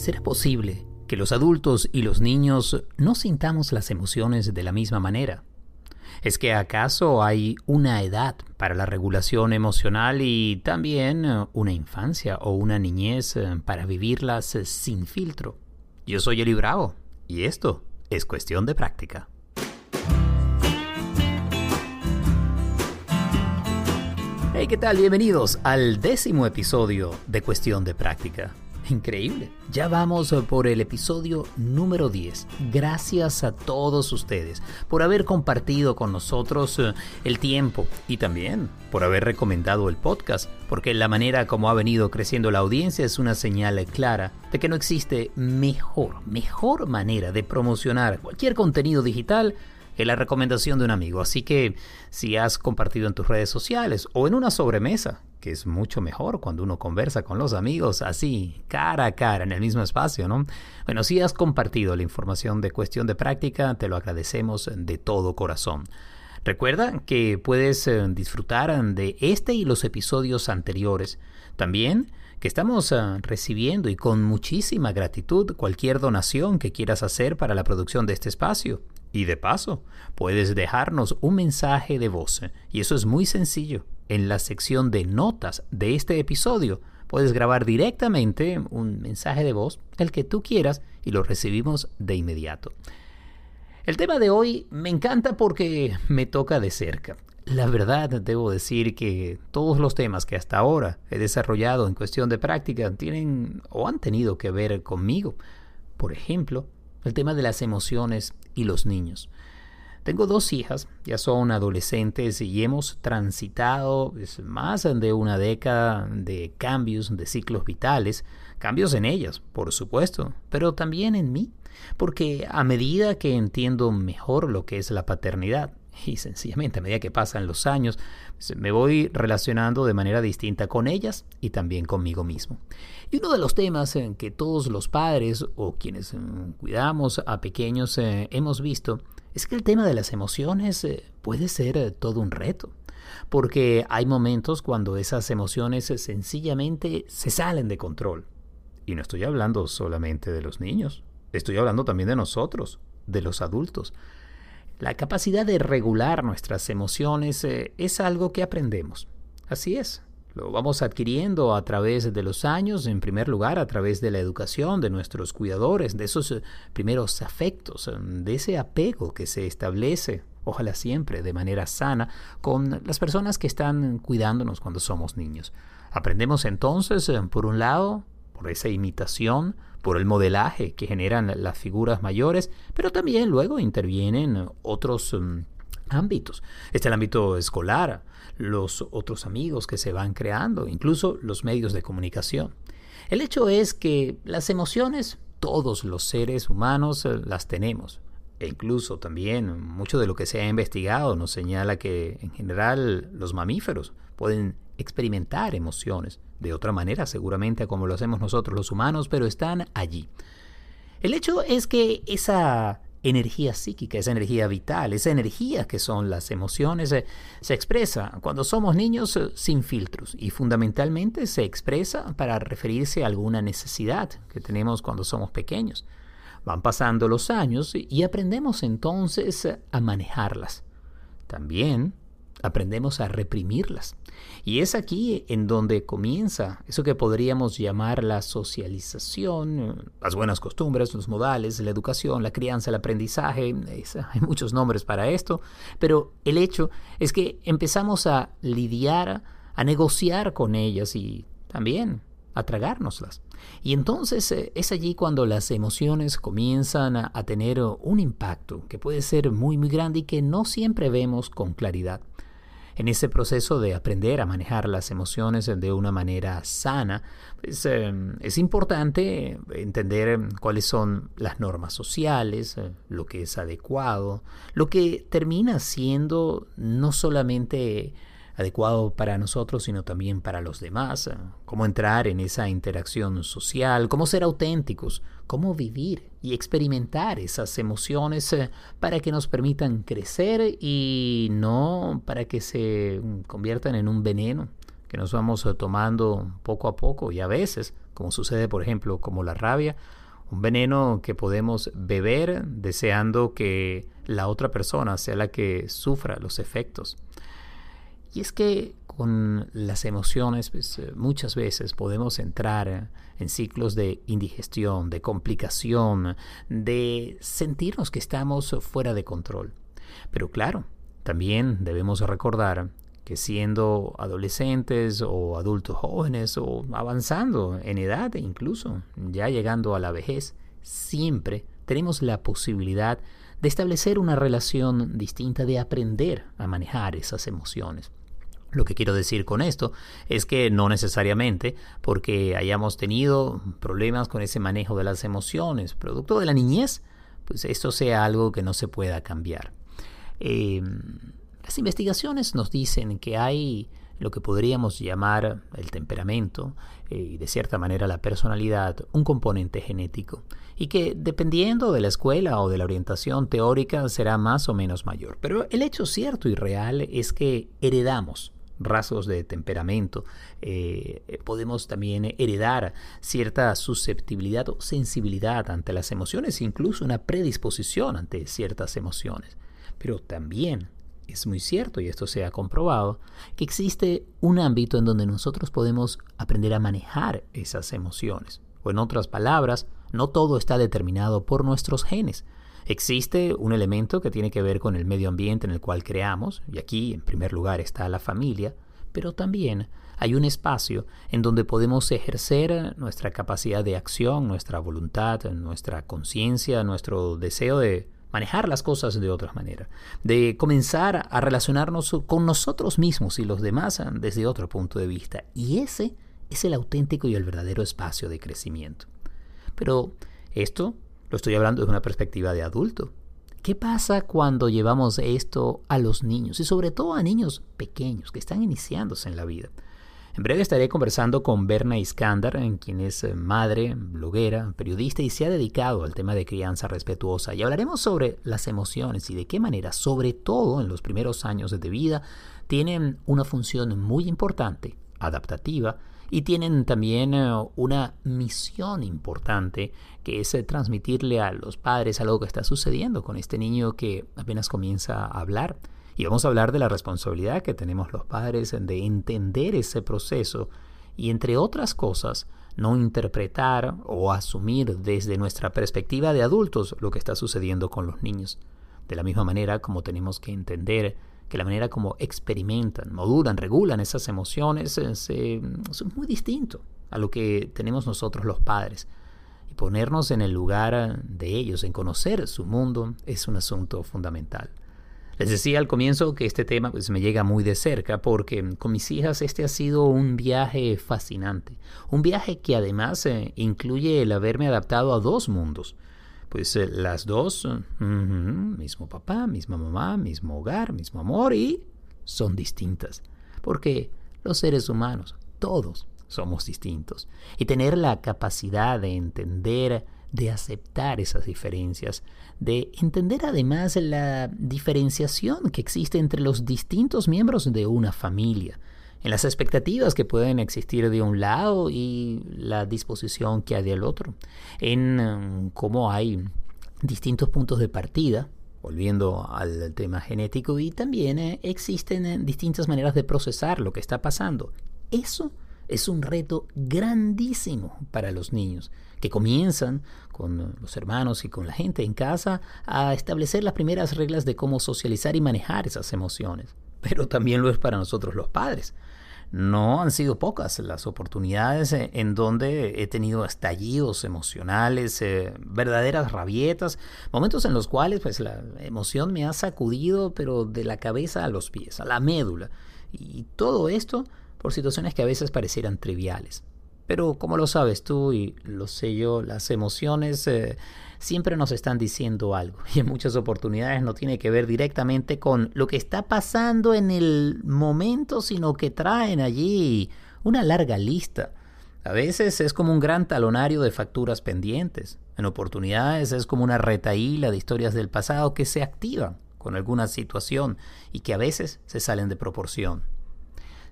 ¿Será posible que los adultos y los niños no sintamos las emociones de la misma manera? ¿Es que acaso hay una edad para la regulación emocional y también una infancia o una niñez para vivirlas sin filtro? Yo soy Eli Bravo y esto es cuestión de práctica. Hey, ¿qué tal? Bienvenidos al décimo episodio de Cuestión de Práctica. Increíble. Ya vamos por el episodio número 10. Gracias a todos ustedes por haber compartido con nosotros eh, el tiempo y también por haber recomendado el podcast, porque la manera como ha venido creciendo la audiencia es una señal clara de que no existe mejor, mejor manera de promocionar cualquier contenido digital que la recomendación de un amigo. Así que si has compartido en tus redes sociales o en una sobremesa que es mucho mejor cuando uno conversa con los amigos así, cara a cara, en el mismo espacio, ¿no? Bueno, si has compartido la información de cuestión de práctica, te lo agradecemos de todo corazón. Recuerda que puedes eh, disfrutar de este y los episodios anteriores. También que estamos eh, recibiendo y con muchísima gratitud cualquier donación que quieras hacer para la producción de este espacio. Y de paso, puedes dejarnos un mensaje de voz, y eso es muy sencillo en la sección de notas de este episodio puedes grabar directamente un mensaje de voz, el que tú quieras, y lo recibimos de inmediato. El tema de hoy me encanta porque me toca de cerca. La verdad, debo decir que todos los temas que hasta ahora he desarrollado en cuestión de práctica tienen o han tenido que ver conmigo. Por ejemplo, el tema de las emociones y los niños. Tengo dos hijas, ya son adolescentes y hemos transitado pues, más de una década de cambios, de ciclos vitales, cambios en ellas, por supuesto, pero también en mí, porque a medida que entiendo mejor lo que es la paternidad, y sencillamente a medida que pasan los años, pues, me voy relacionando de manera distinta con ellas y también conmigo mismo. Y uno de los temas en que todos los padres o quienes mm, cuidamos a pequeños eh, hemos visto es que el tema de las emociones eh, puede ser eh, todo un reto, porque hay momentos cuando esas emociones eh, sencillamente se salen de control. Y no estoy hablando solamente de los niños, estoy hablando también de nosotros, de los adultos. La capacidad de regular nuestras emociones es algo que aprendemos. Así es, lo vamos adquiriendo a través de los años, en primer lugar a través de la educación de nuestros cuidadores, de esos eh, primeros afectos, eh, de ese apego que se establece, ojalá siempre de manera sana, con las personas que están cuidándonos cuando somos niños. Aprendemos entonces, eh, por un lado, por esa imitación, por el modelaje que generan las figuras mayores, pero también luego intervienen otros mm, ámbitos. Este es el ámbito escolar, los otros amigos que se van creando, incluso los medios de comunicación. El hecho es que las emociones, todos los seres humanos eh, las tenemos. E incluso también mucho de lo que se ha investigado nos señala que en general los mamíferos pueden experimentar emociones de otra manera seguramente como lo hacemos nosotros los humanos, pero están allí. El hecho es que esa energía psíquica, esa energía vital, esa energía que son las emociones, eh, se expresa cuando somos niños eh, sin filtros y fundamentalmente se expresa para referirse a alguna necesidad que tenemos cuando somos pequeños. Van pasando los años y aprendemos entonces a manejarlas. También aprendemos a reprimirlas. Y es aquí en donde comienza eso que podríamos llamar la socialización, las buenas costumbres, los modales, la educación, la crianza, el aprendizaje. hay muchos nombres para esto, pero el hecho es que empezamos a lidiar, a negociar con ellas y también a tragárnoslas. Y entonces eh, es allí cuando las emociones comienzan a, a tener un impacto que puede ser muy muy grande y que no siempre vemos con claridad en ese proceso de aprender a manejar las emociones de una manera sana, pues, em, es importante entender cuáles son las normas sociales, eh, lo que es adecuado, lo que termina siendo no solamente adecuado para nosotros, sino también para los demás, cómo entrar en esa interacción social, cómo ser auténticos, cómo vivir y experimentar esas emociones eh, para que nos permitan crecer y no para que se conviertan en un veneno que nos vamos eh, tomando poco a poco y a veces como sucede por ejemplo como la rabia, un veneno que podemos beber deseando que la otra persona sea la que sufra los efectos. Y es que con las emociones pues, eh, muchas veces podemos entrar en ciclos de indigestión, de complicación, de sentirnos que estamos fuera de control. Pero claro, también debemos recordar que siendo adolescentes o adultos jóvenes o avanzando en edad e incluso ya llegando a la vejez, siempre tenemos la posibilidad de establecer una relación distinta, de aprender a manejar esas emociones. Lo que quiero decir con esto es que no necesariamente porque hayamos tenido problemas con ese manejo de las emociones, producto de la niñez, pues esto sea algo que no se pueda cambiar. Em, las investigaciones nos dicen que hay lo que podríamos llamar el temperamento eh, y de cierta manera la personalidad, un componente genético, y que dependiendo de la escuela o de la orientación teórica será más o menos mayor. Pero el hecho cierto y real es que heredamos rasgos de temperamento, eh, podemos también heredar cierta susceptibilidad o sensibilidad ante las emociones, incluso una predisposición ante ciertas emociones. Pero también es muy cierto, y esto se ha comprobado, que existe un ámbito en donde nosotros podemos aprender a manejar esas emociones. O en otras palabras, no todo está determinado por nuestros genes. Existe un elemento que tiene que ver con el medio ambiente en el cual creamos, y aquí en primer lugar está la familia, pero también hay un espacio en donde podemos ejercer nuestra capacidad de acción, nuestra voluntad, nuestra conciencia, nuestro deseo de manejar las cosas de otra manera, de comenzar a relacionarnos con nosotros mismos y los demás desde otro punto de vista. Y ese es el auténtico y el verdadero espacio de crecimiento. Pero esto lo estoy hablando desde una perspectiva de adulto. ¿Qué pasa cuando llevamos esto a los niños y sobre todo a niños pequeños que están iniciándose en la vida? En breve estaré conversando con Berna Iskandar, quien es eh, madre, bloguera, periodista y se ha dedicado al tema de crianza respetuosa. Y hablaremos sobre las emociones y de qué manera, sobre todo en los primeros años de vida, tienen una función muy importante, adaptativa, y tienen también eh, una misión importante que es eh, transmitirle a los padres algo que está sucediendo con este niño que apenas comienza a hablar y vamos a hablar de la responsabilidad que tenemos los padres de entender ese proceso y, entre otras cosas, no interpretar o asumir desde nuestra perspectiva de adultos lo que está sucediendo con los niños. De la misma manera como tenemos que entender que la manera como experimentan, modulan, regulan esas emociones es, es muy distinto a lo que tenemos nosotros los padres. Y ponernos en el lugar de ellos, en conocer su mundo, es un asunto fundamental. Les decía al comienzo que este tema pues, me llega muy de cerca porque con mis hijas este ha sido un viaje fascinante. Un viaje que además eh, incluye el haberme adaptado a dos mundos. Pues eh, las dos, mismo papá, misma mamá, mismo hogar, mismo amor y son distintas. Porque los seres humanos, todos, somos distintos. Y tener la capacidad de entender de aceptar esas diferencias, de entender además la diferenciación que existe entre los distintos miembros de una familia, en las expectativas que pueden existir de un lado y la disposición que hay del otro, en um, cómo hay distintos puntos de partida, volviendo al tema genético, y también eh, existen eh, distintas maneras de procesar lo que está pasando. Eso es un reto grandísimo para los niños que comienzan con los hermanos y con la gente en casa a establecer las primeras reglas de cómo socializar y manejar esas emociones. Pero también lo es para nosotros los padres. No han sido pocas las oportunidades eh, en donde he tenido estallidos emocionales, eh, verdaderas rabietas, momentos en los cuales pues la emoción me ha sacudido pero de la cabeza a los pies, a la médula. Y todo esto por situaciones que a veces parecieran triviales. Pero como lo sabes tú y lo sé yo, las emociones eh, siempre nos están diciendo algo y en muchas oportunidades no tiene que ver directamente con lo que está pasando en el momento, sino que traen allí una larga lista. A veces es como un gran talonario de facturas pendientes. En oportunidades es como una retaíla de historias del pasado que se activan con alguna situación y que a veces se salen de proporción.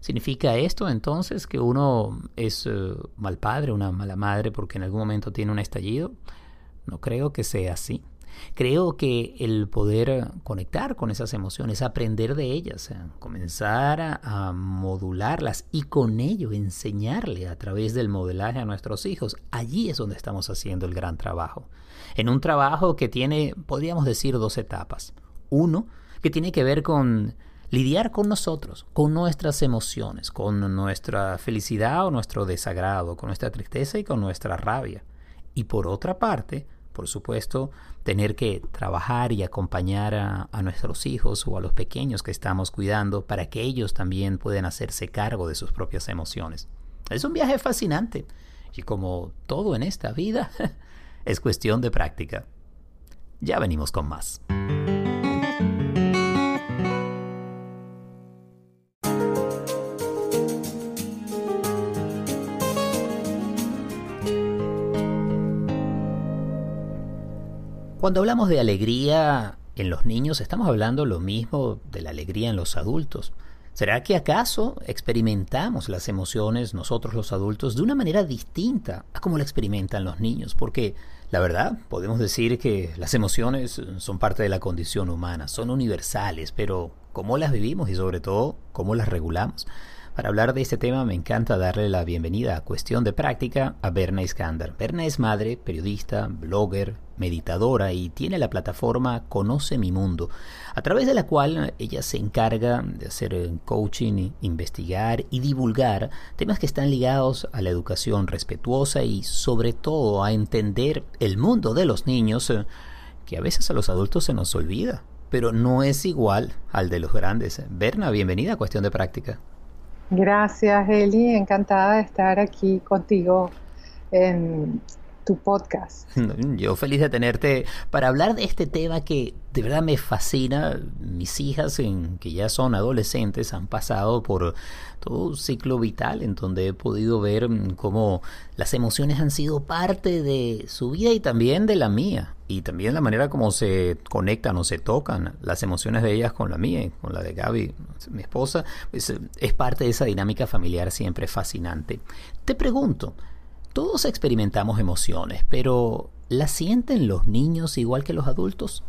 ¿Significa esto entonces que uno es eh, mal padre, una mala madre porque en algún momento tiene un estallido? No creo que sea así. Creo que el poder conectar con esas emociones, aprender de ellas, eh, comenzar a, modularlas y con ello enseñarle a través del modelaje a nuestros hijos, allí es donde estamos haciendo el gran trabajo. En un trabajo que tiene, podríamos decir, dos etapas. Uno, que tiene que ver con lidiar con nosotros, con nuestras emociones, con nuestra felicidad o nuestro desagrado, con nuestra tristeza y con nuestra rabia. Y por otra parte, por supuesto, tener que trabajar y acompañar a, nuestros hijos o a los pequeños que estamos cuidando para que ellos también puedan hacerse cargo de sus propias emociones. Es un viaje fascinante y como todo en esta vida, es cuestión de práctica. Ya venimos con más. Cuando hablamos de alegría en los niños, estamos hablando lo mismo de la alegría en los adultos. ¿Será que acaso experimentamos las emociones nosotros los adultos de una manera distinta a como la experimentan los niños? Porque la verdad, podemos decir que las emociones son parte de la condición humana, son universales, pero ¿cómo las vivimos y sobre todo cómo las regulamos? Para hablar de este tema me encanta darle la bienvenida a Cuestión de Práctica a Berna Iskander. Berna es madre, periodista, blogger, meditadora y tiene la plataforma Conoce mi Mundo, a través de la cual ella se encarga de hacer coaching, investigar y divulgar temas que están ligados a la educación respetuosa y sobre todo a entender el mundo de los niños eh, que a veces a los adultos se nos olvida, pero no es igual al de los grandes. Berna, bienvenida a Cuestión de Práctica. Gracias, Eli. Encantada de estar aquí contigo en podcast. Yo feliz de tenerte para hablar de este tema que de verdad me fascina. Mis hijas, en, que ya son adolescentes, han pasado por todo un ciclo vital en donde he podido ver mm, cómo las emociones han sido parte de su vida y también de la mía. Y también la manera como se conectan o se tocan las emociones de ellas con la mía con la de Gaby, mi esposa, pues, es parte de esa dinámica familiar siempre fascinante. Te pregunto, todos experimentamos emociones, pero ¿las sienten los niños igual que los adultos?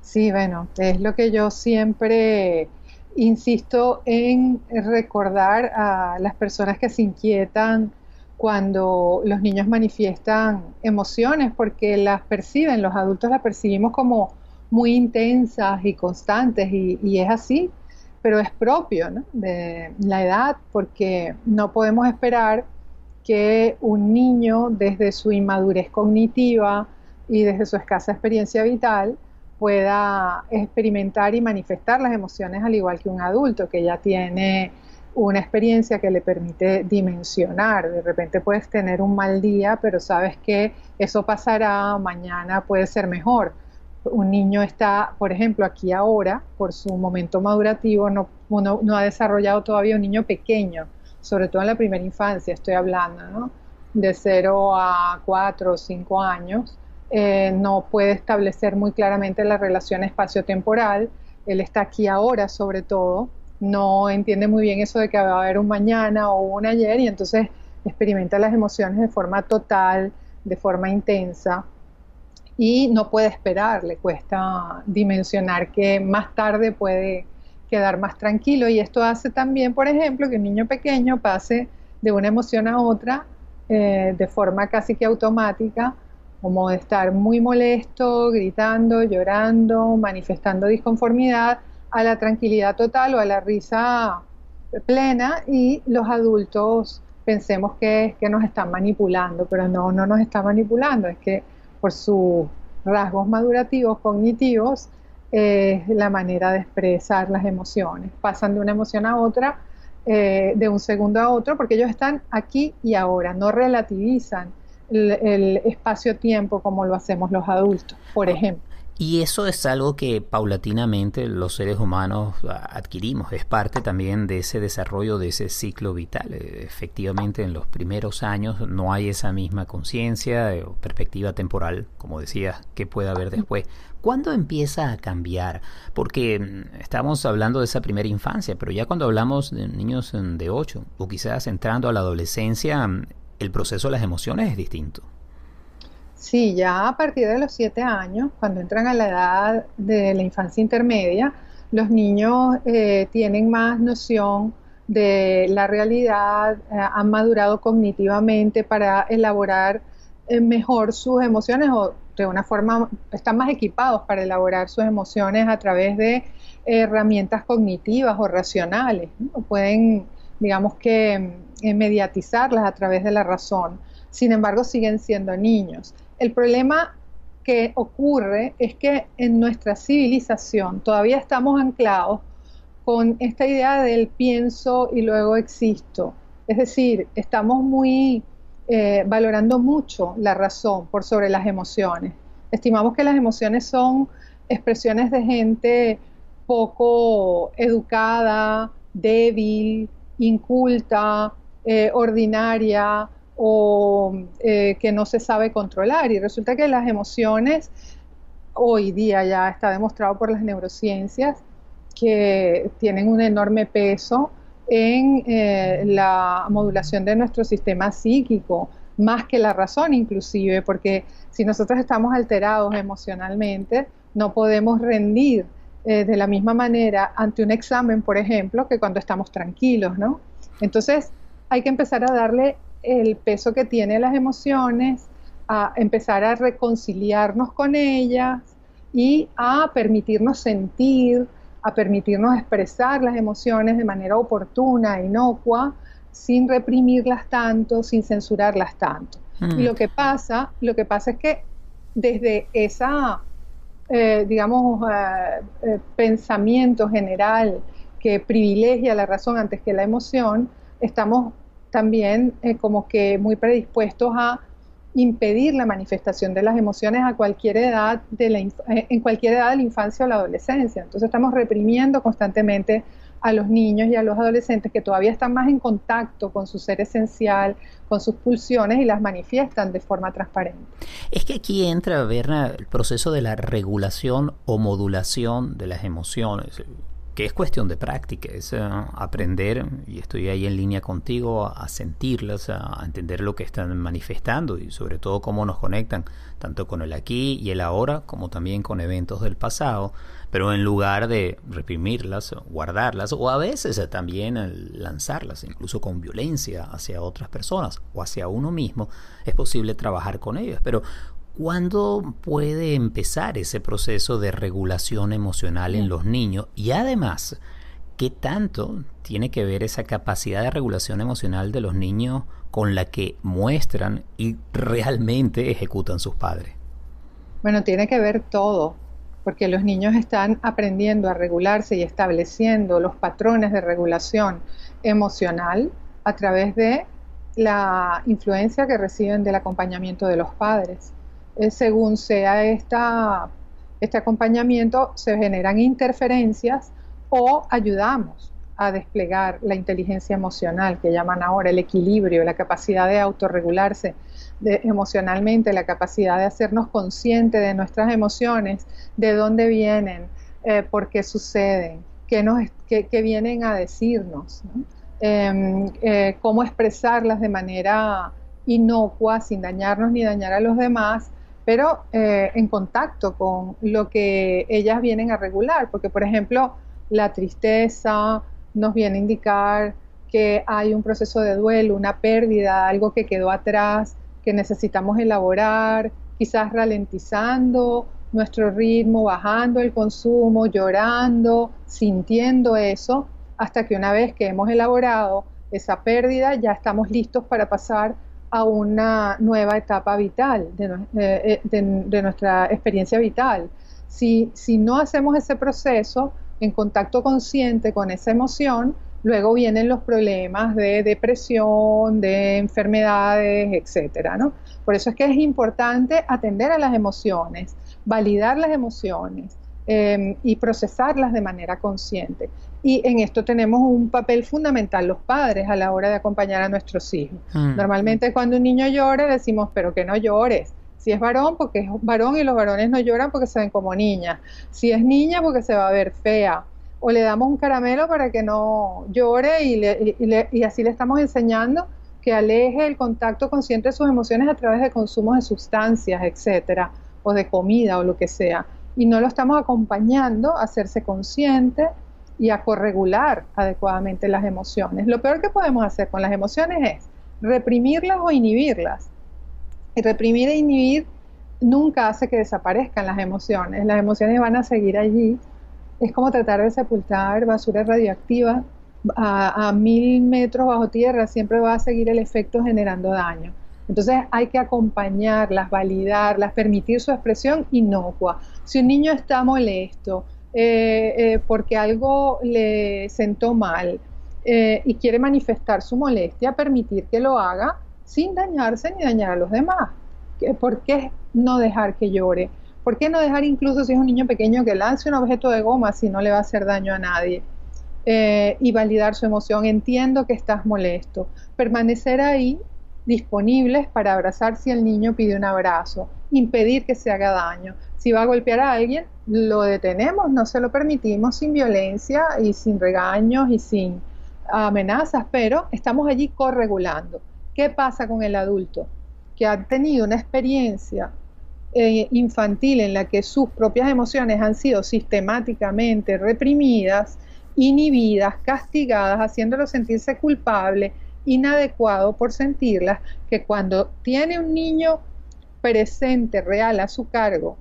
Sí, bueno, es lo que yo siempre insisto en recordar a las personas que se inquietan cuando los niños manifiestan emociones, porque las perciben, los adultos las percibimos como muy intensas y constantes, y, es así, pero es propio de la edad, porque no podemos esperar que un niño desde su inmadurez cognitiva y desde su escasa experiencia vital pueda experimentar y manifestar las emociones al igual que un adulto que ya tiene una experiencia que le permite dimensionar. De repente puedes tener un mal día, pero sabes que eso pasará, mañana puede ser mejor. Un niño está, por ejemplo, aquí ahora, por su momento madurativo, no, no ha desarrollado todavía un niño pequeño sobre todo en la primera infancia estoy hablando, de 0 a 4 o 5 años, eh, no puede establecer muy claramente la relación espacio-temporal, él está aquí ahora sobre todo, no entiende muy bien eso de que va a haber un mañana o un ayer y entonces experimenta las emociones de forma total, de forma intensa y no puede esperar, le cuesta dimensionar que más tarde puede quedar más tranquilo. Y esto hace también, por ejemplo, que un niño pequeño pase de una emoción a otra eh, de forma casi que automática, como de estar muy molesto, gritando, llorando, manifestando disconformidad, a la tranquilidad total o a la risa plena. Y los adultos pensemos que, que nos están manipulando, pero no, no nos está manipulando, es que por sus rasgos madurativos, cognitivos, es la manera de expresar las emociones. Pasan de una emoción a otra, eh, de un segundo a otro, porque ellos están aquí y ahora, no relativizan el, espacio-tiempo como lo hacemos los adultos, por ejemplo. Y eso es algo que paulatinamente los seres humanos adquirimos, es parte también de ese desarrollo, de ese ciclo vital. E, efectivamente, en los primeros años no hay esa misma conciencia o perspectiva temporal, como decías, que puede haber después. ¿Cuándo empieza a cambiar? Porque mm, estamos hablando de esa primera infancia, pero ya cuando hablamos de niños mm, de 8 o quizás entrando a la adolescencia, mm, el proceso de las emociones es distinto. Sí, ya a partir de los 7 años, cuando entran a la edad de la infancia intermedia, los niños eh, tienen más noción de la realidad, eh, han madurado cognitivamente para elaborar eh, mejor sus emociones o de una forma, están más equipados para elaborar sus emociones a través de herramientas cognitivas o racionales. Pueden, digamos que, eh, mediatizarlas a través de la razón. Sin embargo, siguen siendo niños. El problema que ocurre es que en nuestra civilización todavía estamos anclados con esta idea del pienso y luego existo. Es decir, estamos muy eh, valorando mucho la razón por sobre las emociones. Estimamos que las emociones son expresiones de gente poco educada, débil, inculta, eh, ordinaria o eh, que no se sabe controlar. Y resulta que las emociones, hoy día ya está demostrado por las neurociencias, que tienen un enorme peso en eh, la modulación de nuestro sistema psíquico, más que la razón inclusive, porque si nosotros estamos alterados emocionalmente, no podemos rendir eh, de la misma manera ante un examen, por ejemplo, que cuando estamos tranquilos, ¿no? Entonces hay que empezar a darle el peso que tienen las emociones, a empezar a reconciliarnos con ellas y a permitirnos sentir, a permitirnos expresar las emociones de manera oportuna, inocua, sin reprimirlas tanto, sin censurarlas tanto. Mm. Y lo que pasa, lo que pasa es que desde esa, eh, digamos, eh, eh, pensamiento general que privilegia la razón antes que la emoción, estamos también como que muy predispuestos a impedir la manifestación de las emociones a cualquier edad de la eh, en cualquier edad de la infancia o la adolescencia. Entonces estamos reprimiendo constantemente a los niños y a los adolescentes que todavía están más en contacto con su ser esencial, con sus pulsiones y las manifiestan de forma transparente. Es que aquí entra, Berna, el proceso de la regulación o modulación de las emociones que es cuestión de práctica, es eh, aprender, y estoy ahí en línea contigo, a, sentirlas, a, entender lo que están manifestando y sobre todo cómo nos conectan, tanto con el aquí y el ahora, como también con eventos del pasado, pero en lugar de reprimirlas, guardarlas, o a veces también lanzarlas, incluso con violencia hacia otras personas o hacia uno mismo, es posible trabajar con ellas. Pero ¿Cuándo puede empezar ese proceso de regulación emocional en los niños? Y además, ¿qué tanto tiene que ver esa capacidad de regulación emocional de los niños con la que muestran y realmente ejecutan sus padres? Bueno, tiene que ver todo, porque los niños están aprendiendo a regularse y estableciendo los patrones de regulación emocional a través de la influencia que reciben del acompañamiento de los padres. Eh, según sea esta, este acompañamiento, se generan interferencias o ayudamos a desplegar la inteligencia emocional, que llaman ahora el equilibrio, la capacidad de autorregularse emocionalmente, la capacidad de hacernos conscientes de nuestras emociones, de dónde vienen, eh, por qué suceden, qué, nos, vienen a decirnos, em, eh, cómo expresarlas de manera inocua, sin dañarnos ni dañar a los demás, pero eh, en contacto con lo que ellas vienen a regular, porque por ejemplo la tristeza nos viene a indicar que hay un proceso de duelo, una pérdida, algo que quedó atrás, que necesitamos elaborar, quizás ralentizando nuestro ritmo, bajando el consumo, llorando, sintiendo eso, hasta que una vez que hemos elaborado esa pérdida ya estamos listos para pasar a una nueva etapa vital eh, de, nuestra experiencia vital. Si, no hacemos ese proceso en contacto consciente con esa emoción, luego vienen los problemas de depresión, de enfermedades, etcétera, ¿no? Por eso es que es importante atender a las emociones, validar las emociones em, y procesarlas de manera consciente. Y en esto tenemos un papel fundamental los padres a la hora de acompañar a nuestros hijos. Mm. Normalmente cuando un niño llora decimos, pero que no llores. Si es varón, porque es varón y los varones no lloran porque se ven como niñas. Si es niña, porque se va a ver fea. O le damos un caramelo para que no llore y, y así le estamos enseñando que aleje el contacto consciente de sus emociones a través de consumos de sustancias, etcétera, o de comida o lo que sea. Y no lo estamos acompañando a hacerse consciente y a corregular adecuadamente las emociones. Lo peor que podemos hacer con las emociones es reprimirlas o inhibirlas. Y reprimir e inhibir nunca hace que desaparezcan las emociones. Las emociones van a seguir allí. Es como tratar de sepultar basura radioactiva a, a mil metros bajo tierra. Siempre va a seguir el efecto generando daño. Entonces hay que acompañarlas, validarlas, permitir su expresión inocua. Si un niño está molesto, eh, eh, porque algo le sentó mal eh, y quiere manifestar su molestia, permitir que lo haga sin dañarse ni dañar a los demás. ¿Por qué no dejar que llore? ¿Por qué no dejar incluso si es un niño pequeño que lance un objeto de goma si no le va a hacer daño a nadie? y validar su emoción. Entiendo que estás molesto. Permanecer ahí disponibles para abrazar si el niño pide un abrazo. Impedir que se haga daño. Si va a golpear a alguien, lo detenemos, no se lo permitimos sin violencia y sin regaños y sin amenazas, pero estamos allí corregulando. ¿Qué pasa con el adulto que ha tenido una experiencia eh, infantil en la que sus propias emociones han sido sistemáticamente reprimidas, inhibidas, castigadas, haciéndolo sentirse culpable, inadecuado por sentirlas, que cuando tiene un niño presente, real a su cargo,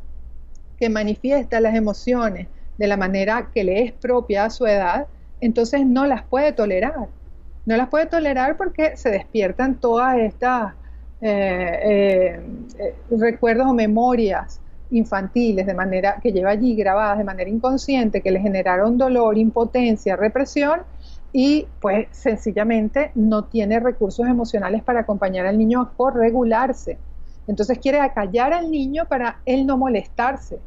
que manifiesta las emociones de la manera que le es propia a su edad, entonces no las puede tolerar. No las puede tolerar porque se despiertan todas estas eh, eh, recuerdos o memorias infantiles de manera que lleva allí grabadas de manera inconsciente que le generaron dolor, impotencia, represión y pues sencillamente no tiene recursos emocionales para acompañar al niño a corregularse. Entonces quiere acallar al niño para él no molestarse.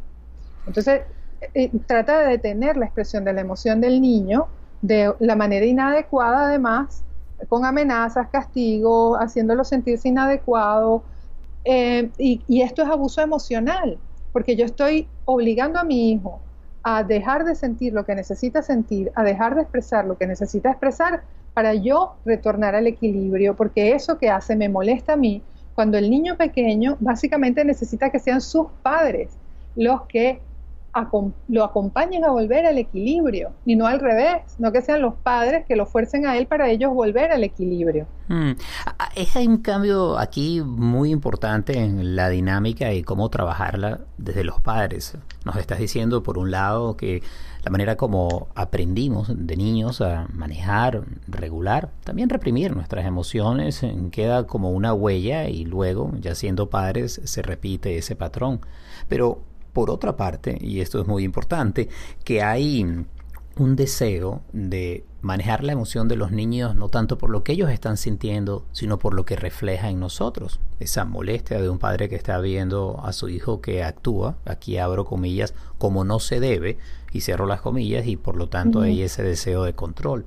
Entonces, eh, eh, trata de detener la expresión de la emoción del niño de la manera inadecuada, además, con amenazas, castigos, haciéndolo sentirse inadecuado. Eh, y, y esto es abuso emocional, porque yo estoy obligando a mi hijo a dejar de sentir lo que necesita sentir, a dejar de expresar lo que necesita expresar para yo retornar al equilibrio, porque eso que hace me molesta a mí cuando el niño pequeño básicamente necesita que sean sus padres los que lo acompañen a volver al equilibrio y no al revés, no que sean los padres que lo fuercen a él para ellos volver al equilibrio. Mm. Es un cambio aquí muy importante en la dinámica y cómo trabajarla desde los padres. Nos estás diciendo, por un lado, que la manera como aprendimos de niños a manejar, regular, también reprimir nuestras emociones, eh, queda como una huella y luego, ya siendo padres, se repite ese patrón. Pero por otra parte, y esto es muy importante, que hay un deseo de manejar la emoción de los niños no tanto por lo que ellos están sintiendo, sino por lo que refleja en nosotros. Esa molestia de un padre que está viendo a su hijo que actúa, aquí abro comillas, como no se debe, y cierro las comillas, y por lo tanto hay ese deseo de control.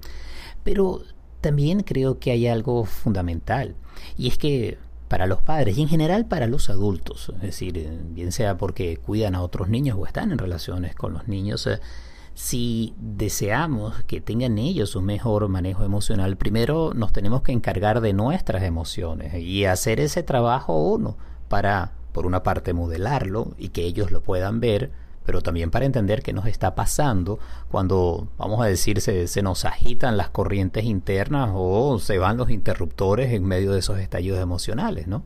Pero también creo que hay algo fundamental, y es que para los padres y en general para los adultos, es decir, eh, bien sea porque cuidan a otros niños o están en relaciones con los niños, eh, si deseamos que tengan ellos un mejor manejo emocional, primero nos tenemos que encargar de nuestras emociones y hacer ese trabajo uno para, por una parte, modelarlo y que ellos lo puedan ver, pero también para entender qué nos está pasando cuando, vamos a decir, se, nos agitan las corrientes internas o se van los interruptores en medio de esos estallidos emocionales, ¿no?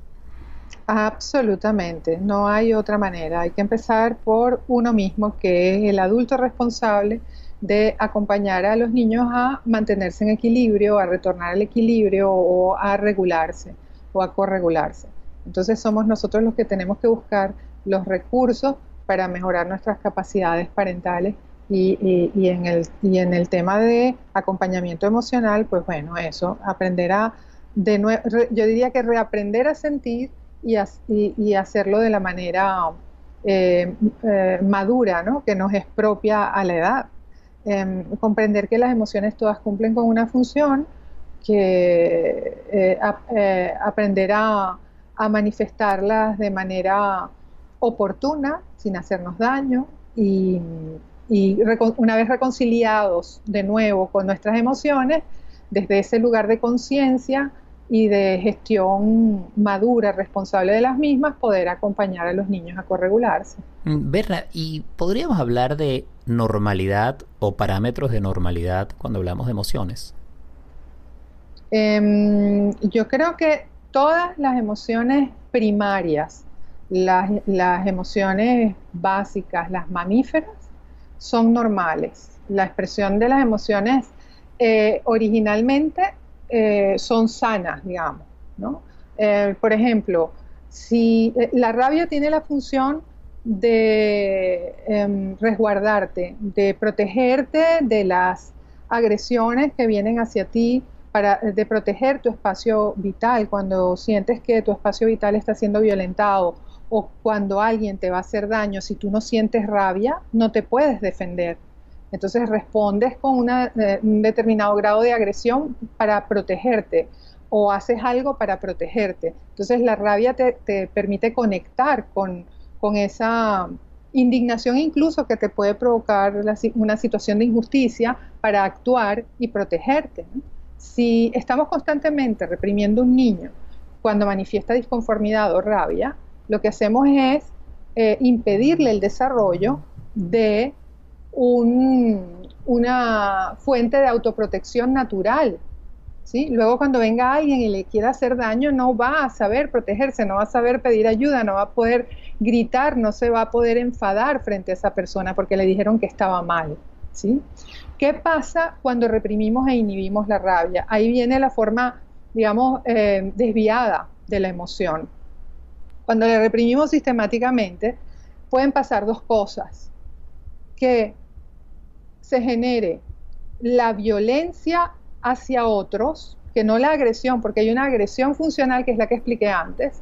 Absolutamente, no hay otra manera. Hay que empezar por uno mismo, que es el adulto responsable de acompañar a los niños a mantenerse en equilibrio, a retornar al equilibrio o a regularse o a corregularse. Entonces somos nosotros los que tenemos que buscar los recursos para mejorar nuestras capacidades parentales y, en el, y en el tema de acompañamiento emocional, pues bueno, eso, aprender a, de yo diría que reaprender a sentir y, y, hacerlo de la manera eh, eh, madura, ¿no? que nos es propia a la edad. Em, comprender que las emociones todas cumplen con una función, que aprender a, manifestarlas de manera oportuna, sin hacernos daño, y, y una vez reconciliados de nuevo con nuestras emociones, desde ese lugar de conciencia, y de gestión madura, responsable de las mismas, poder acompañar a los niños a corregularse. Berna, mm, ¿y podríamos hablar de normalidad o parámetros de normalidad cuando hablamos de emociones? Em, yo creo que todas las emociones primarias, las, emociones básicas, las mamíferas, son normales. La expresión de las emociones eh, originalmente eh, son sanas, digamos. ¿no? Eh, por ejemplo, si la rabia tiene la función de em, resguardarte, de protegerte de las agresiones que vienen hacia ti, para, de proteger tu espacio vital cuando sientes que tu espacio vital está siendo violentado o cuando alguien te va a hacer daño, si tú no sientes rabia, no te puedes defender. Entonces respondes con eh, un determinado grado de agresión para protegerte o haces algo para protegerte. Entonces la rabia te, permite conectar con, esa indignación incluso que te puede provocar una situación de injusticia para actuar y protegerte. Si estamos constantemente reprimiendo a un niño cuando manifiesta disconformidad o rabia, lo que hacemos es eh, impedirle el desarrollo de una fuente de autoprotección natural. Luego cuando venga alguien y le quiera hacer daño, no va a saber protegerse, no va a saber pedir ayuda, no va a poder gritar, no se va a poder enfadar frente a esa persona porque le dijeron que estaba mal. ¿sí? ¿Qué pasa cuando reprimimos e inhibimos la rabia? Ahí viene la forma, digamos, eh, desviada de la emoción. Cuando le reprimimos sistemáticamente, pueden pasar dos cosas. Que se genere la violencia hacia otros, que no la agresión, porque hay una agresión funcional que es la que expliqué antes,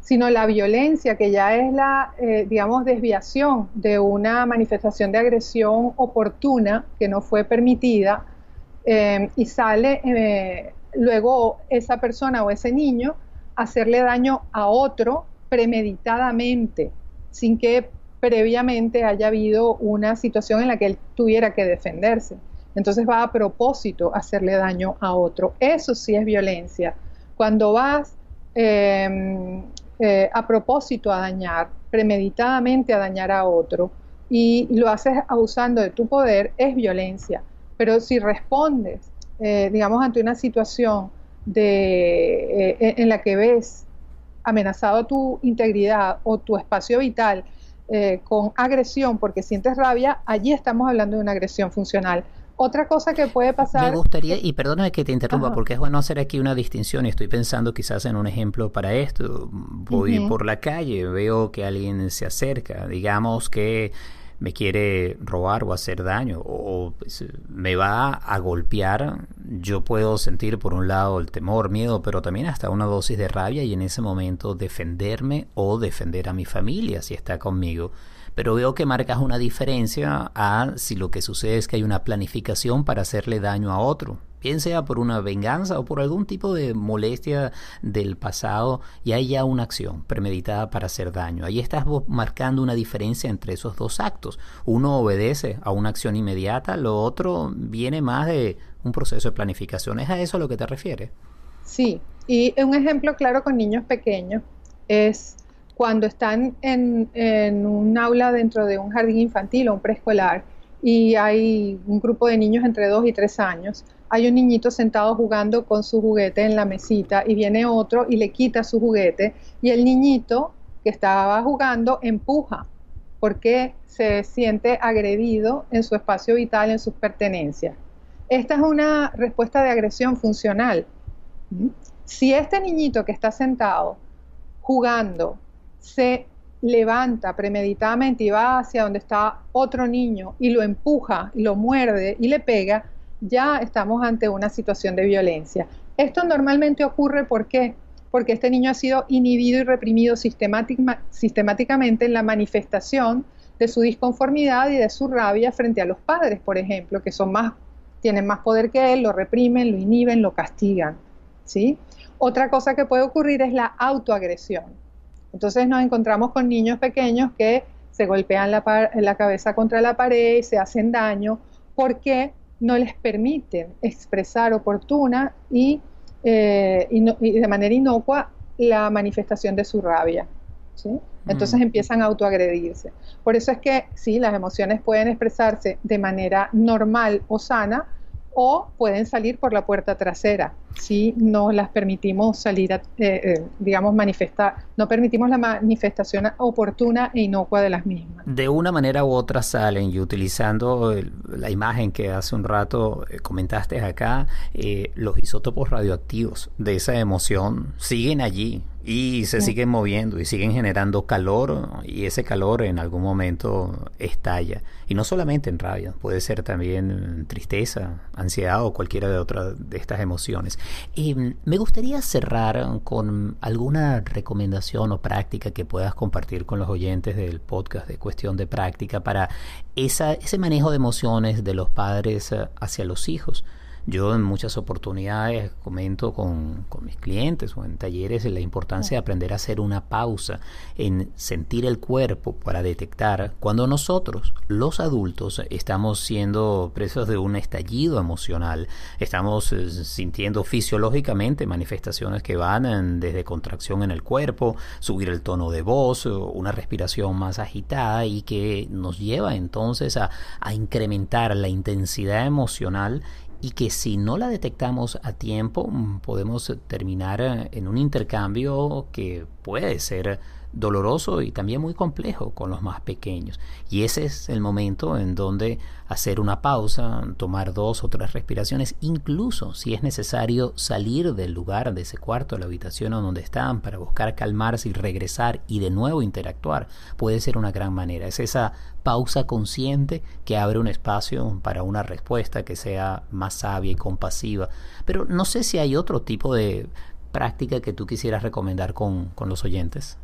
sino la violencia, que ya es la, eh, digamos, desviación de una manifestación de agresión oportuna que no fue permitida, eh, y sale eh, luego esa persona o ese niño hacerle daño a otro premeditadamente, sin que previamente haya habido una situación en la que él tuviera que defenderse. Entonces va a propósito hacerle daño a otro. Eso sí es violencia. Cuando vas em, eh, a propósito a dañar, premeditadamente a dañar a otro, y lo haces abusando de tu poder, es violencia. Pero si respondes, eh, digamos, ante una situación de, eh, en la que ves amenazado tu integridad o tu espacio vital eh, con agresión porque sientes rabia, allí estamos hablando de una agresión funcional. Otra cosa que puede pasar... Me gustaría, y perdóname que te interrumpa, porque es bueno hacer aquí una distinción y estoy pensando quizás en un ejemplo para esto. Voy por la calle, veo que alguien se acerca, digamos que me quiere robar o hacer daño o pues, me va a golpear, yo puedo sentir por un lado el temor, miedo, pero también hasta una dosis de rabia y en ese momento defenderme o defender a mi familia si está conmigo. Pero veo que marcas una diferencia a si lo que sucede es que hay una planificación para hacerle daño a otro, bien sea por una venganza o por algún tipo de molestia del pasado, y hay ya una acción premeditada para hacer daño. Ahí estás marcando una diferencia entre esos dos actos. Uno obedece a una acción inmediata, lo otro viene más de un proceso de planificación. ¿Es a eso a lo que te refieres? Sí, y un ejemplo claro con niños pequeños es cuando están en, un aula dentro de un jardín infantil o un preescolar y hay un grupo de niños entre 2 y 3 años, hay un niñito sentado jugando con su juguete en la mesita y viene otro y le quita su juguete y el niñito que estaba jugando empuja porque se siente agredido en su espacio vital, en sus pertenencias. Esta es una respuesta de agresión funcional. Si este niñito que está sentado jugando se levanta premeditadamente y va hacia donde está otro niño y lo empuja, y lo muerde y le pega, ya estamos ante una situación de violencia. Esto normalmente ocurre ¿por qué? porque este niño ha sido inhibido y reprimido sistemáticamente en la manifestación de su disconformidad y de su rabia frente a los padres, por ejemplo, que son más, tienen más poder que él, lo reprimen, lo inhiben, lo castigan. ¿sí? Otra cosa que puede ocurrir es la autoagresión. Entonces nos encontramos con niños pequeños que se golpean la, la cabeza contra la pared, se hacen daño, porque no les permiten expresar oportuna y, eh, de manera inocua la manifestación de su rabia. Entonces mm. empiezan a autoagredirse. Por eso es que sí, las emociones pueden expresarse de manera normal o sana, o pueden salir por la puerta trasera si no las permitimos salir, eh, eh, digamos, manifestar, no permitimos la manifestación oportuna e inocua de las mismas. De una manera u otra salen y utilizando la imagen que hace un rato eh, comentaste acá, los isótopos radioactivos de esa emoción siguen allí, y se siguen moviendo y siguen generando calor y ese calor en algún momento estalla. Y no solamente en rabia, puede ser también tristeza, ansiedad o cualquiera de otras de estas emociones. Y me gustaría cerrar con alguna recomendación o práctica que puedas compartir con los oyentes del podcast de cuestión de práctica para esa, ese manejo de emociones de los padres hacia los hijos. Yo en muchas oportunidades comento con, mis clientes o en talleres la importancia de aprender a hacer una pausa, en sentir el cuerpo para detectar cuando nosotros, los adultos, estamos siendo presos de un estallido emocional, estamos eh, sintiendo fisiológicamente manifestaciones que van desde contracción en el cuerpo, subir el tono de voz, una respiración más agitada y que nos lleva entonces a, a incrementar la intensidad emocional y que si no la detectamos a tiempo mm, podemos terminar eh, en un intercambio que puede ser doloroso y también muy complejo con los más pequeños. Y ese es el momento en donde hacer una pausa, tomar dos o tres respiraciones, incluso si es necesario salir del lugar, de ese cuarto, la habitación o donde están, para buscar calmarse y regresar y de nuevo interactuar, puede ser una gran manera. Es esa pausa consciente que abre un espacio para una respuesta que sea más sabia y compasiva. Pero no sé si hay otro tipo de práctica que tú quisieras recomendar con, con los oyentes.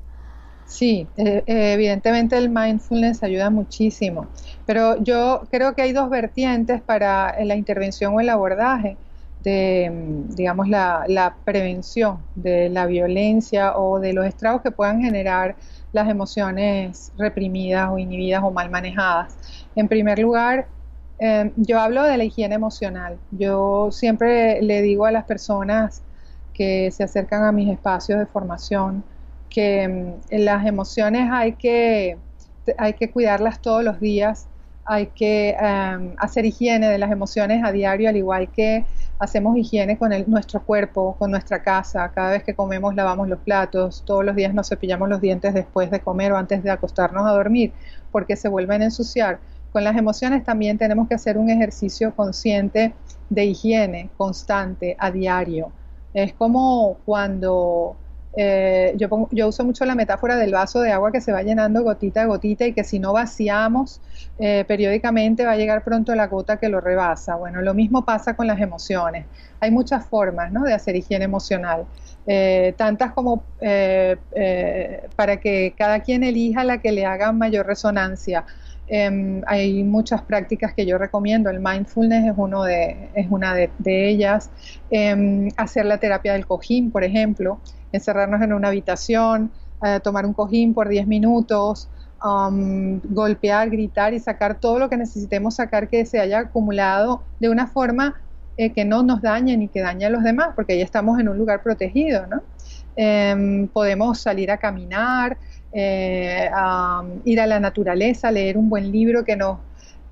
Sí, eh, eh, evidentemente el mindfulness ayuda muchísimo, pero yo creo que hay dos vertientes para la intervención o el abordaje de, mm, digamos, la, prevención de la violencia o de los estragos que puedan generar las emociones reprimidas o inhibidas o mal manejadas. En primer lugar, em, yo hablo de la higiene emocional. Yo siempre le digo a las personas que se acercan a mis espacios de formación, que mm, las emociones hay que, hay que cuidarlas todos los días, hay que em, hacer higiene de las emociones a diario, al igual que hacemos higiene con nuestro cuerpo, con nuestra casa. Cada vez que comemos lavamos los platos, todos los días nos cepillamos los dientes después de comer o antes de acostarnos a dormir, porque se vuelven a ensuciar. Con las emociones también tenemos que hacer un ejercicio consciente de higiene constante, a diario. Es como cuando eh, yo, yo, uso mucho la metáfora del vaso de agua que se va llenando gotita a gotita y que si no vaciamos eh, periódicamente va a llegar pronto la gota que lo rebasa. Bueno, lo mismo pasa con las emociones. Hay muchas formas ¿no? de hacer higiene emocional, eh, tantas como para que cada quien elija la que le haga mayor resonancia. Em, hay muchas prácticas que yo recomiendo. El mindfulness es, uno de, una de, de ellas. Em, hacer la terapia del cojín, por ejemplo encerrarnos en una habitación, eh, tomar un cojín por 10 minutos, um, golpear, gritar y sacar todo lo que necesitemos sacar que se haya acumulado de una forma eh, que no nos dañe ni que dañe a los demás, porque ya estamos en un lugar protegido, ¿no? Em, podemos salir a caminar, eh, ir a la naturaleza, leer un buen libro que nos,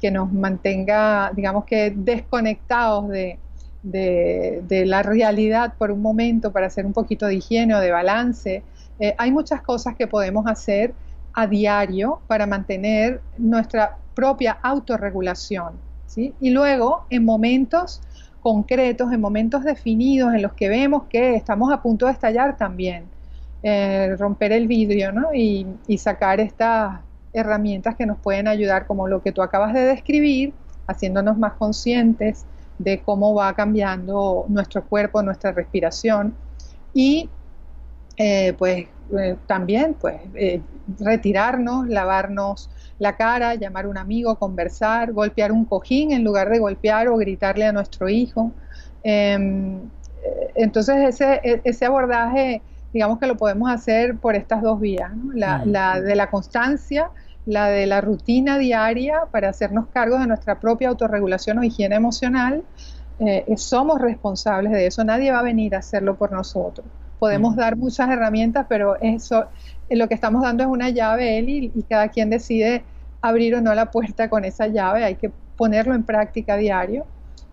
que nos mantenga, digamos que desconectados de, de, la realidad por un momento para hacer un poquito de higiene o de balance. Eh, hay muchas cosas que podemos hacer a diario para mantener nuestra propia autorregulación. ¿sí? Y luego, en momentos concretos, en momentos definidos en los que vemos que estamos a punto de estallar también, eh, romper el vidrio ¿no? y, sacar estas herramientas que nos pueden ayudar, como lo que tú acabas de describir, haciéndonos más conscientes de cómo va cambiando nuestro cuerpo, nuestra respiración y eh, pues eh, también pues retirarnos, lavarnos la cara, llamar a un amigo, conversar, golpear un cojín en lugar de golpear o gritarle a nuestro hijo. Em, entonces ese, e, ese abordaje, digamos que lo podemos hacer por estas dos vías, la, la de la constancia, la de la rutina diaria para hacernos cargo de nuestra propia autorregulación o higiene emocional. somos responsables de eso, nadie va a venir a hacerlo por nosotros podemos dar muchas herramientas, pero eso, eh, lo que estamos dando es una llave, Eli, y cada quien decide abrir o no la puerta con esa llave, hay que ponerlo en práctica diario.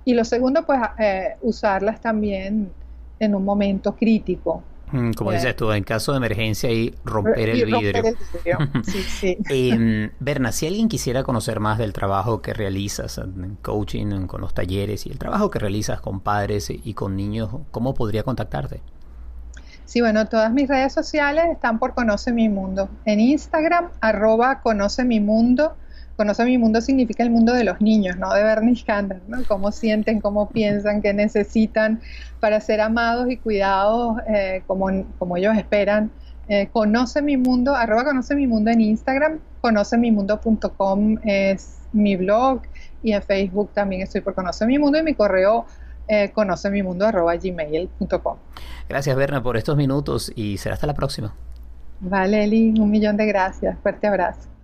Y lo segundo, pues eh, usarlas también en un momento crítico. Mm, como dices tú, en caso de emergencia y romper el vidrio. sí, sí. eh, Berna, si alguien quisiera conocer más del trabajo que realizas en coaching, con los talleres y el trabajo que realizas con padres y con niños, ¿cómo podría contactarte? Sí, bueno, todas mis redes sociales están por Conoce mi Mundo. En Instagram, arroba Conoce mi Mundo. Conoce mi Mundo significa el mundo de los niños, no de Bernie Sanders, ¿no? Cómo sienten, cómo piensan, qué necesitan para ser amados y cuidados eh, como, como ellos esperan. Eh, conoce mi mundo, arroba conoce mi mundo en Instagram, conocemimundo.com es mi blog y en Facebook también estoy por Conoce mi mundo y mi correo eh, gmail.com Gracias, Berna, por estos minutos y será hasta la próxima. Vale, Eli, un millón de gracias. Fuerte abrazo.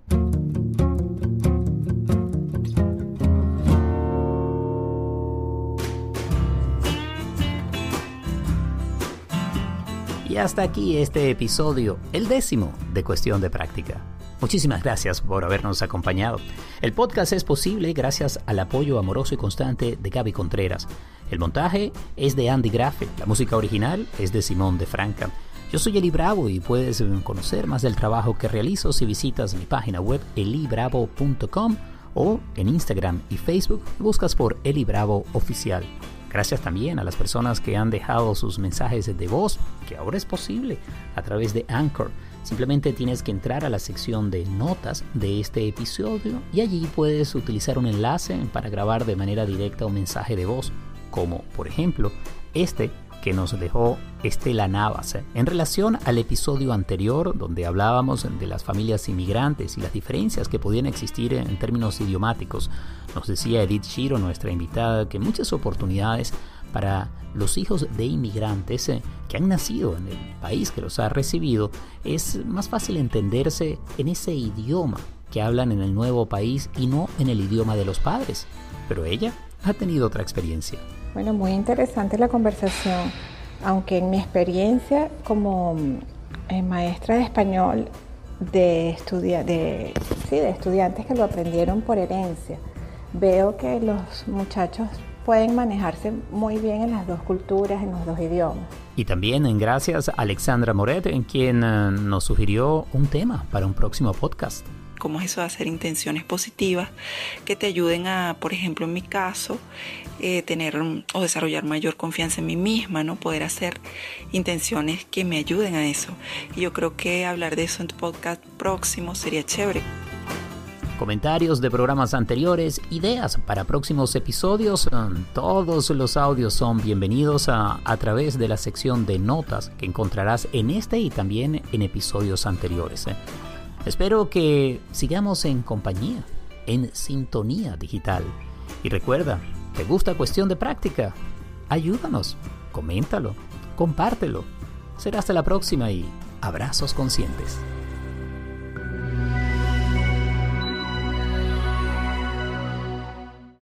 Y hasta aquí este episodio, el décimo de Cuestión de Práctica. Muchísimas gracias por habernos acompañado. El podcast es posible gracias al apoyo amoroso y constante de Gaby Contreras. El montaje es de Andy Grafe, la música original es de Simón de Franca. Yo soy Eli Bravo y puedes conocer más del trabajo que realizo si visitas mi página web elibravo.com o en Instagram y Facebook buscas por Eli Bravo Oficial. Gracias también a las personas que han dejado sus mensajes de voz, que ahora es posible a través de Anchor. Simplemente tienes que entrar a la sección de notas de este episodio y allí puedes utilizar un enlace para grabar de manera directa un mensaje de voz, como por ejemplo este que nos dejó Estela Navas en relación al episodio anterior donde hablábamos de las familias inmigrantes y las diferencias que podían existir en términos idiomáticos. Nos decía Edith Shiro, nuestra invitada, que muchas oportunidades para los hijos de inmigrantes eh, que han nacido en el país que los ha recibido, es más fácil entenderse en ese idioma que hablan en el nuevo país y no en el idioma de los padres. Pero ella ha tenido otra experiencia. Bueno, muy interesante la conversación, aunque en mi experiencia como eh, maestra de español de, estudia de, sí, de estudiantes que lo aprendieron por herencia, veo que los muchachos pueden manejarse muy bien en las dos culturas, en los dos idiomas. Y también en gracias a Alexandra Moret, en quien eh, nos sugirió un tema para un próximo podcast. ¿Cómo es eso de hacer intenciones positivas que te ayuden a, por ejemplo, en mi caso, eh, tener o desarrollar mayor confianza en mí misma, ¿no? Poder hacer intenciones que me ayuden a eso. Y yo creo que hablar de eso en tu podcast próximo sería chévere comentarios de programas anteriores, ideas para próximos episodios, todos los audios son bienvenidos a, a través de la sección de notas que encontrarás en este y también en episodios anteriores. Espero que sigamos en compañía, en sintonía digital. Y recuerda, ¿te gusta cuestión de práctica? Ayúdanos, coméntalo, compártelo. Será hasta la próxima y abrazos conscientes.